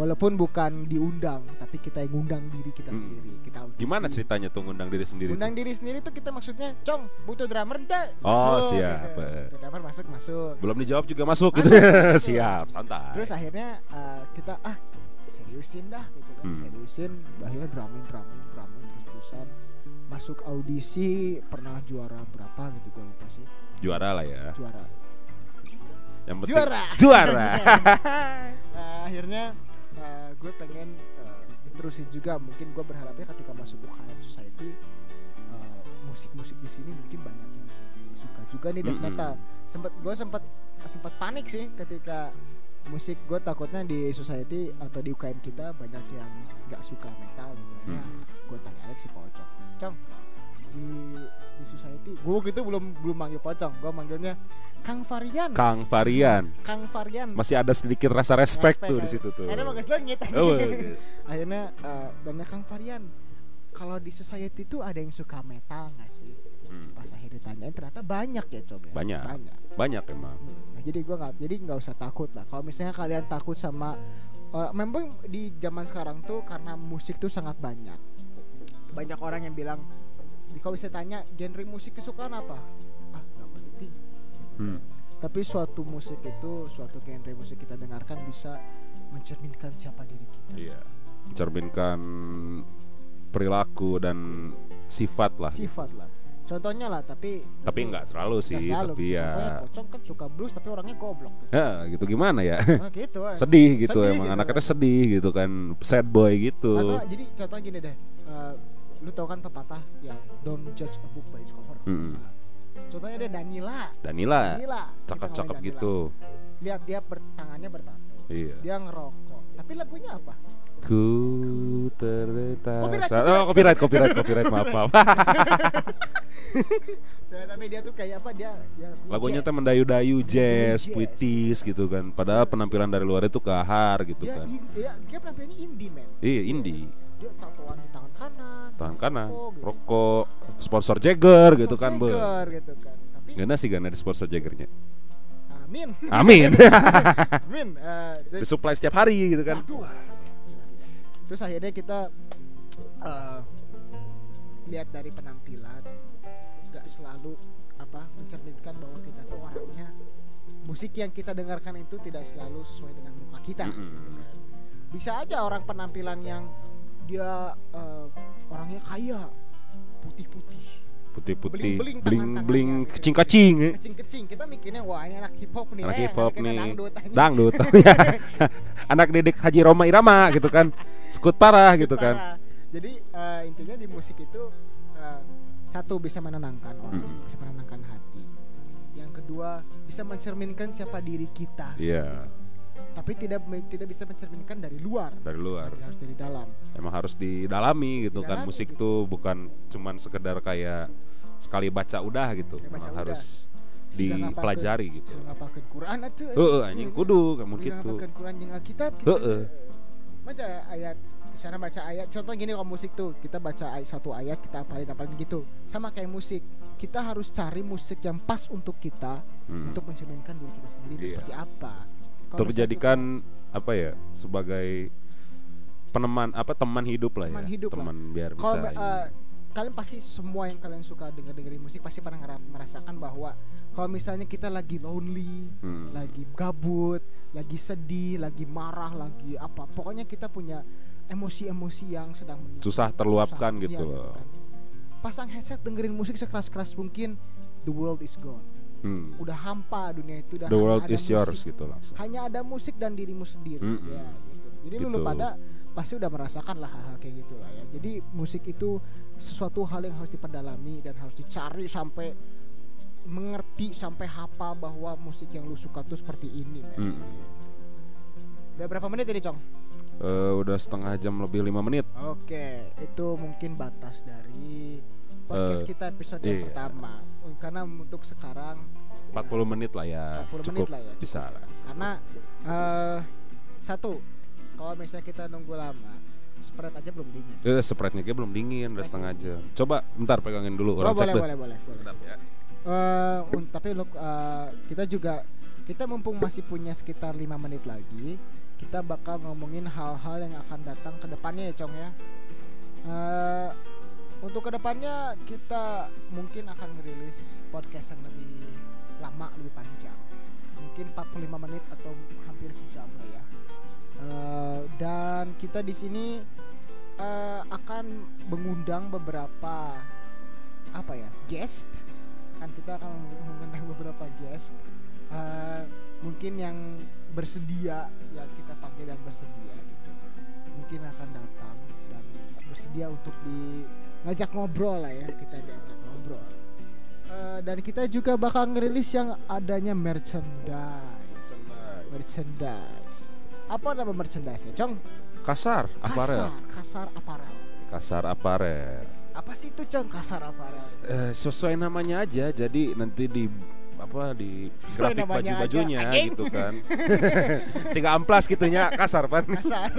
Walaupun bukan diundang, tapi kita yang ngundang diri kita Hmm. sendiri. Kita audisi. Gimana ceritanya tuh ngundang diri sendiri? Undang diri sendiri tuh kita maksudnya, Cong, butuh drummer enggak? Oh, Masuk, siap. gitu. Butuh drummer masuk, masuk. Belum dijawab juga masuk, Masuk, gitu. masuk. [laughs] Siap, santai. Terus akhirnya uh, kita ah seriusin dah gitu kan. Hmm. Seriusin akhirnya drumming drumming drumming terus terusan masuk audisi pernah juara berapa gitu gue lupa sih juara lah ya. juara Yang penting juara Juara. [laughs] Nah, akhirnya uh, gue pengen uh, diterusin juga. Mungkin gue berharapnya ketika masuk UKM Society uh, musik-musik di sini mungkin banyak yang suka juga nih death metal. Sempet gue sempat sempat panik sih ketika musik gue takutnya di society atau di UKM kita banyak yang nggak suka metal gitu. Akhirnya Hmm. gue tanya Alex si Pocong Cong di di society gue gitu belum belum manggil Pocong gue manggilnya Kang Varian Kang Varian. Kang Varian Masih ada sedikit rasa respect, tuh di Respect, situ tuh. Akhirnya bagus langit [laughs] Oh, bagus. Akhirnya uh, banyak Kang Varian Kalau di society itu ada yang suka metal gak sih? Hmm. Pas akhirnya ditanyain ternyata banyak ya coba Banyak. Banyak Banyak emang. Nah, jadi gua nggak jadi nggak usah takut lah. Kalau misalnya kalian takut sama uh, memang di zaman sekarang tuh karena musik tuh sangat banyak. Banyak orang yang bilang kalau bisa tanya genre musik kesukaan apa? Ah, nggak penting. Hmm. Tapi suatu musik itu, suatu genre musik kita dengarkan bisa mencerminkan siapa diri kita. Iya. Mencerminkan perilaku dan sifat lah. Sifat lah. Contohnya lah, tapi Tapi enggak selalu sih, nggak selalu. tapi Contohnya ya pocong kan suka blues tapi orangnya goblok. Gitu. ya gitu gimana ya? Nah, gitu. kan. [laughs] sedih gitu Sedih emang gitu anaknya kan. sedih gitu kan. Sad boy gitu. Atau jadi contohnya gini deh, eh, lu tau kan pepatah yang don't judge a book by its cover. Mm-mm. Nah, contohnya ada Danila. Danila Danila. Cakep-cakep gitu. Lihat dia bertangannya bertato. Iya. Dia ngerokok. Tapi lagunya apa? Ku terletak. Copyright, Oh, copyright, copyright, copyright, maaf, maaf. [laughs] Nah, tapi dia tuh kayak apa? Dia dia [laughs] Lagunya tuh mendayu-dayu jazz, Jazz. puitis gitu kan. Padahal penampilan dari luar itu kahar gitu Dia, kan. in- dia, dia penampilannya indie man. Iya, indie. Dia kanan. Tangan kanan, rokok gitu. rokok, sponsor Jagger gitu kan, Be. Gitu kan. Tapi Gana sih gana di sponsor Jaggernya. amin. Amin. [laughs] amin. Terus- Disuplai setiap hari gitu kan. Waduh. Terus akhirnya kita eh, lihat dari penampilan nggak selalu apa mencerminkan bahwa kita tuh orangnya musik yang kita dengarkan itu tidak selalu sesuai dengan muka kita. Mm-mm. gitu kan. Bisa aja orang penampilan yang dia eh, orangnya kaya, putih-putih, Putih-putih, Bling-bling bling-bling, tangan-tangannya. kecing-kacing. eh. kecing-kecing. Kita mikirnya wah ini anak hip hop nih, Anak eh, hip hop kena nih. dangdut. [laughs] [laughs] Anak didik Haji Roma Irama gitu kan. Skut parah gitu kan. Jadi eh, intinya di musik itu eh, satu bisa menenangkan orang, bisa menenangkan hati. Yang kedua bisa mencerminkan siapa diri kita. Iya, Tapi tidak tidak bisa mencerminkan dari luar. dari luar. Harus dari dalam. Emang harus didalami gitu kan. Didalami Musik gitu. tuh bukan cuman sekedar kayak sekali baca udah gitu. Baca udah. harus dipelajari gitu. siga ngapalkeun Quran atuh. Heeh, anjing kudu kamu gitu. Quran jeung Alkitab gitu. Heeh. Baca ayat misalnya baca ayat contoh gini kalau musik tuh kita baca ayat, satu ayat kita apalin apalin gitu sama kayak musik kita harus cari musik yang pas untuk kita Hmm. untuk mencerminkan diri kita sendiri itu Iya. seperti apa Untuk dijadikan apa ya sebagai peneman apa teman hidup lah Teman ya. hidup lah. teman biar kalau bisa. eh, kalian pasti semua yang kalian suka denger dengerin musik pasti pernah merasakan bahwa kalau misalnya kita lagi lonely Hmm. lagi gabut lagi sedih lagi marah lagi apa pokoknya kita punya emosi-emosi yang sedang meningkat susah terluapkan Susah, gitu iya, loh kan. pasang headset dengerin musik sekeras-keras mungkin the world is gone Hmm. udah hampa dunia itu dan the world ada is yours musik. gitu langsung hanya ada musik dan dirimu sendiri Mm-mm. ya gitu jadi lu Gitu. pada pasti udah merasakan lah hal-hal kayak gitu lah ya jadi musik itu sesuatu hal yang harus diperdalami dan harus dicari sampai mengerti sampai hafal bahwa musik yang lu suka tuh seperti ini men. Mm-mm. udah berapa menit ini cong Eh, udah setengah jam lebih lima menit Oke, itu mungkin batas dari podcast Eh, kita episode yang iya. pertama. Karena untuk sekarang 40 menit lah ya 40 cukup menit lah ya. bisa lah karena eh satu, kalau misalnya kita nunggu lama, spread aja belum dingin. eh spreadnya kayak belum dingin udah setengah jam coba bentar pegangin dulu oh, orang cek boleh, deh boleh, boleh, boleh. Ya. Un- tapi look, eh, kita juga kita mumpung masih punya sekitar lima menit lagi, kita bakal ngomongin hal-hal yang akan datang ke depannya ya, Cong ya. Eh, untuk ke depannya kita mungkin akan ngerilis podcast yang lebih lama, lebih panjang. Mungkin 45 menit atau hampir sejam lah ya. Eh, dan kita di sini eh, akan mengundang beberapa apa ya guest kan kita akan mengundang beberapa guest Eh, mungkin yang bersedia yang kita panggil dan bersedia gitu mungkin akan datang dan bersedia untuk di ngajak ngobrol lah ya kita diajak ngobrol. Eh, dan kita juga bakal ngerilis yang adanya merchandise. Merchandise. Apa nama merchandise-nya cong? Kasar aparel. Kasar kasar aparel. Kasar aparel. Apa sih itu cong kasar aparel? Eh, sesuai namanya aja jadi nanti di apa di Sesuai grafik baju-bajunya gitu kan. [laughs] Sehingga amplas gitunya kasar pan. Kasar.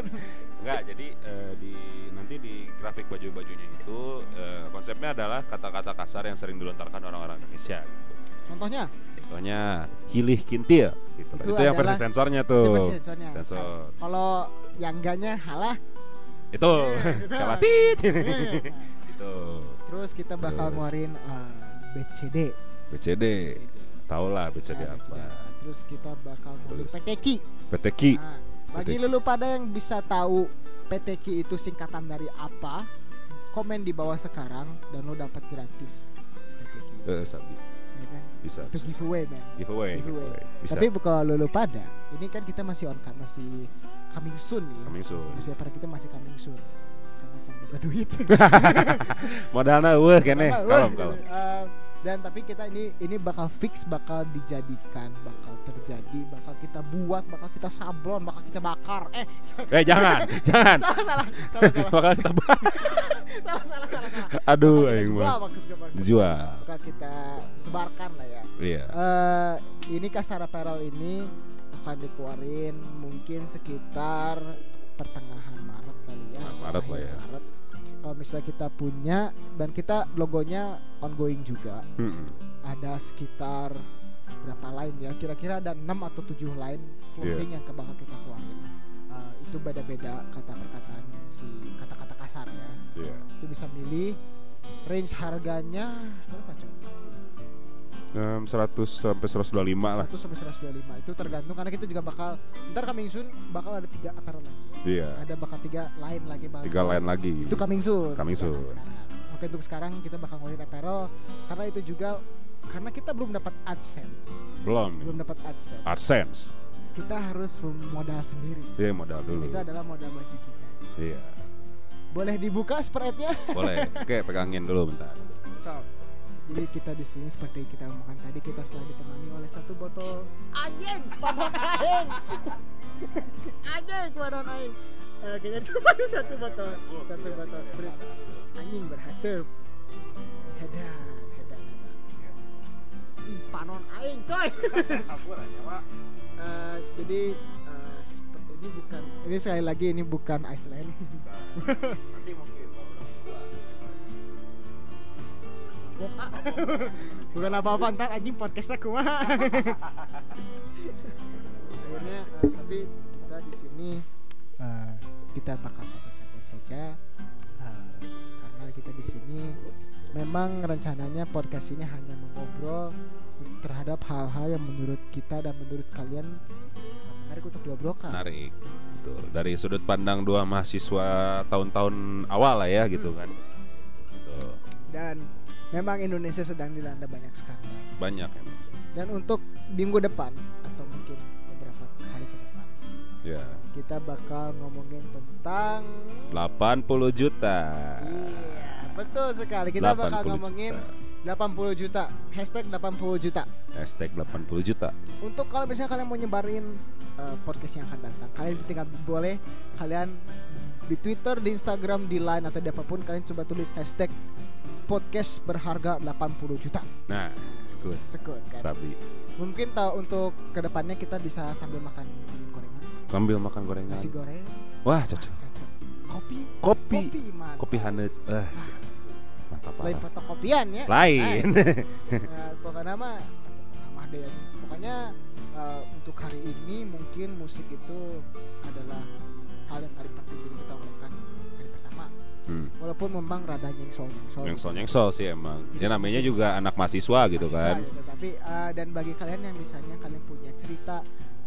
Enggak, jadi eh, di nanti di grafik baju-bajunya itu eh, konsepnya adalah kata-kata kasar yang sering dilontarkan orang-orang Indonesia gitu. contohnya Contohnya hilih kintil gitu. Itu Itu, yang versi sensornya itu tuh. versi sensornya. Sensor. kalau yang enggaknya halah Itu [laughs] Iya, kalatit. Iya. itu. terus kita bakal Terus. ngeluarin eh, BCD BCD. Tau lah BCD Nah, apa. terus kita bakal ngeluarin Terus. PTQ PTQ. Nah, bagi lulu pada yang bisa tahu PTQ itu singkatan dari apa komen di bawah sekarang dan lo dapat gratis PTQ Eh, sabi. ya kan? Bisa. itu giveaway man Giveaway, giveaway. giveaway. Bisa. Tapi kalau lulu pada, ini kan kita masih on masih coming soon nih. Coming soon. Masih pada kita masih coming soon. Karena duit. [laughs] Modalnya weh kene. Kalem, wah, kalem. Dan tapi kita ini ini bakal fix, bakal dijadikan, bakal terjadi, bakal kita buat, bakal kita sablon, bakal kita bakar. Eh, [laughs] Eh jangan, [laughs] jangan. salah salah, salah salah, [laughs] Bakal kita salah salah salah. salah. Aduh, Bakal kita aing jual mah. Dijual. Bakal kita sebarkan lah ya. Iya. eh ini kasar apparel ini akan dikeluarin mungkin sekitar pertengahan Maret kali ya. Maret lah ya. Maret. Kalau misalnya kita punya dan kita logonya ongoing juga. Mm-mm. Ada sekitar berapa line ya? Kira-kira ada 6 atau 7 line clothing Iya. yang bakal kita keluarin. Eh, itu beda-beda kata perkataan si kata-kata kasar ya. Iya. Itu bisa milih range harganya berapa coba? Em, 100 sampai 125 lah. 100 sampai 125 itu tergantung karena kita juga bakal ntar coming soon bakal ada tiga apparel lagi Iya. ada bakal tiga line lagi bakal Tiga lain lagi. itu coming soon Coming Jangan soon. sekarang. oke untuk sekarang kita bakal ngeluarin apparel karena itu juga karena kita belum dapat adsense Belum. belum dapat adsense AdSense. kita harus modal sendiri Iya modal dulu. itu adalah modal baju kita Iya. boleh dibuka spreadnya Boleh. [laughs] Oke, pegangin dulu bentar. so jadi kita di sini seperti kita omongkan tadi kita selalu ditemani oleh satu botol anjing panon aing anjing panon aing Eh, kita ditemani satu botol satu botol sprit anjing berhasil. Hedan hedan Ih, panon aing coy. Eh, jadi eh, seperti ini bukan ini sekali lagi ini bukan Iceland. Nanti mungkin bukan apa-apa ntar anjing podcastnya kumaha akhirnya eh, tapi kita di sini eh, kita bakal santai-santai saja eh, karena kita di sini memang rencananya podcast ini hanya mengobrol terhadap hal-hal yang menurut kita dan menurut kalian uh, menarik untuk diobrolkan. Menarik. Tuh, dari sudut pandang dua mahasiswa tahun-tahun awal lah ya gitu kan. Dan memang Indonesia sedang dilanda banyak skandal. banyak emang. Dan untuk minggu depan atau mungkin beberapa hari ke depan Ya. kita bakal ngomongin tentang 80 juta. Iya, betul sekali. Kita bakal 80 ngomongin juta. 80 juta. Hashtag 80 juta. Hashtag 80 juta. Untuk kalau misalnya kalian mau nyebarin uh, podcast yang akan datang, kalian tinggal boleh kalian di Twitter, di Instagram, di Line atau di apa pun kalian coba tulis hashtag podcast berharga 80 juta. Nah, sekut. Sekut kan. Sabi. Mungkin tahu untuk ke depannya kita bisa sambil makan gorengan, Sambil makan gorengan. nasi goreng, Wah, cocok. cocok. Kopi, Kopi. kopi, mantap. Kopi hanet. Eh, siap. Mantap Lain fotokopian ya. Lain. Nah, [laughs] pokoknya mah nama deh. Pokoknya eh, untuk hari ini mungkin musik itu adalah hal yang paling penting jadi kita. Hmm. Walaupun memang rada nyengsol nyengsol. Nyengsol nyengsol sih emang. Ya namanya juga anak mahasiswa gitu kan. Tapi eh, dan bagi kalian yang misalnya kalian punya cerita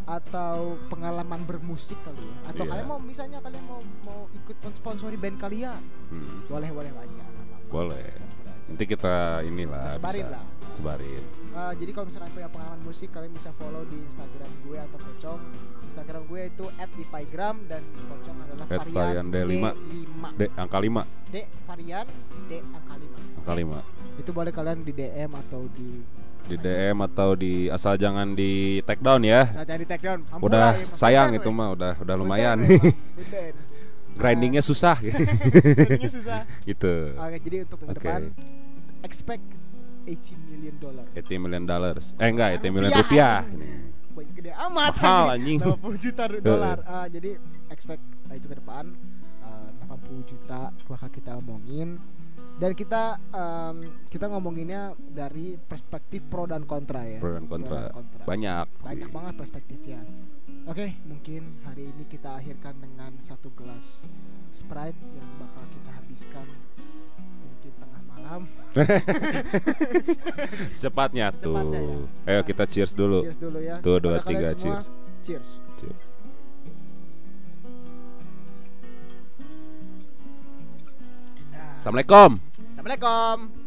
atau pengalaman bermusik kali ya atau Iya. kalian mau misalnya kalian mau mau ikut mensponsori band kalian Hmm. boleh boleh aja. Boleh. Nanti kita inilah Kita sebarin bisa lah sebarin. Uh, jadi kalau misalkan punya pengalaman musik kalian bisa follow di Instagram gue atau Pocong. Instagram gue itu @dipaigram dan Pocong adalah At varian varian D5. D5. D angka 5, D varian D angka 5. angka 5. Itu boleh kalian di DM atau di Di DM atau di asal jangan di take down ya. saat di take down. Ampun Udah ya, sayang punten, itu we. mah udah udah lumayan. Punten. [laughs] Grindingnya susah [laughs] Grindingnya susah. gitu. Oke, jadi untuk minggu Oke. depan expect 80 million dollar. 80 million dollars. Eh enggak, 80 million Rupiah, rupiah. Ini. Gede amat Mahal, anjing. 80 juta dolar. Ah, jadi expect ah, itu ke depan ah, 80 juta bakal kita omongin dan kita em, kita ngomonginnya dari perspektif pro dan kontra ya. Pro dan kontra. Banyak Banyak sih. banget perspektifnya. Oke, mungkin hari ini kita akhirkan dengan satu gelas Sprite yang bakal kita habiskan malam. Secepatnya [laughs] tuh. Secepatnya ya. Ayo kita cheers dulu. Cheers dulu ya. Tuh, dua, kalian tiga, cheers. Cheers. Cheers. Nah. Assalamualaikum. Assalamualaikum.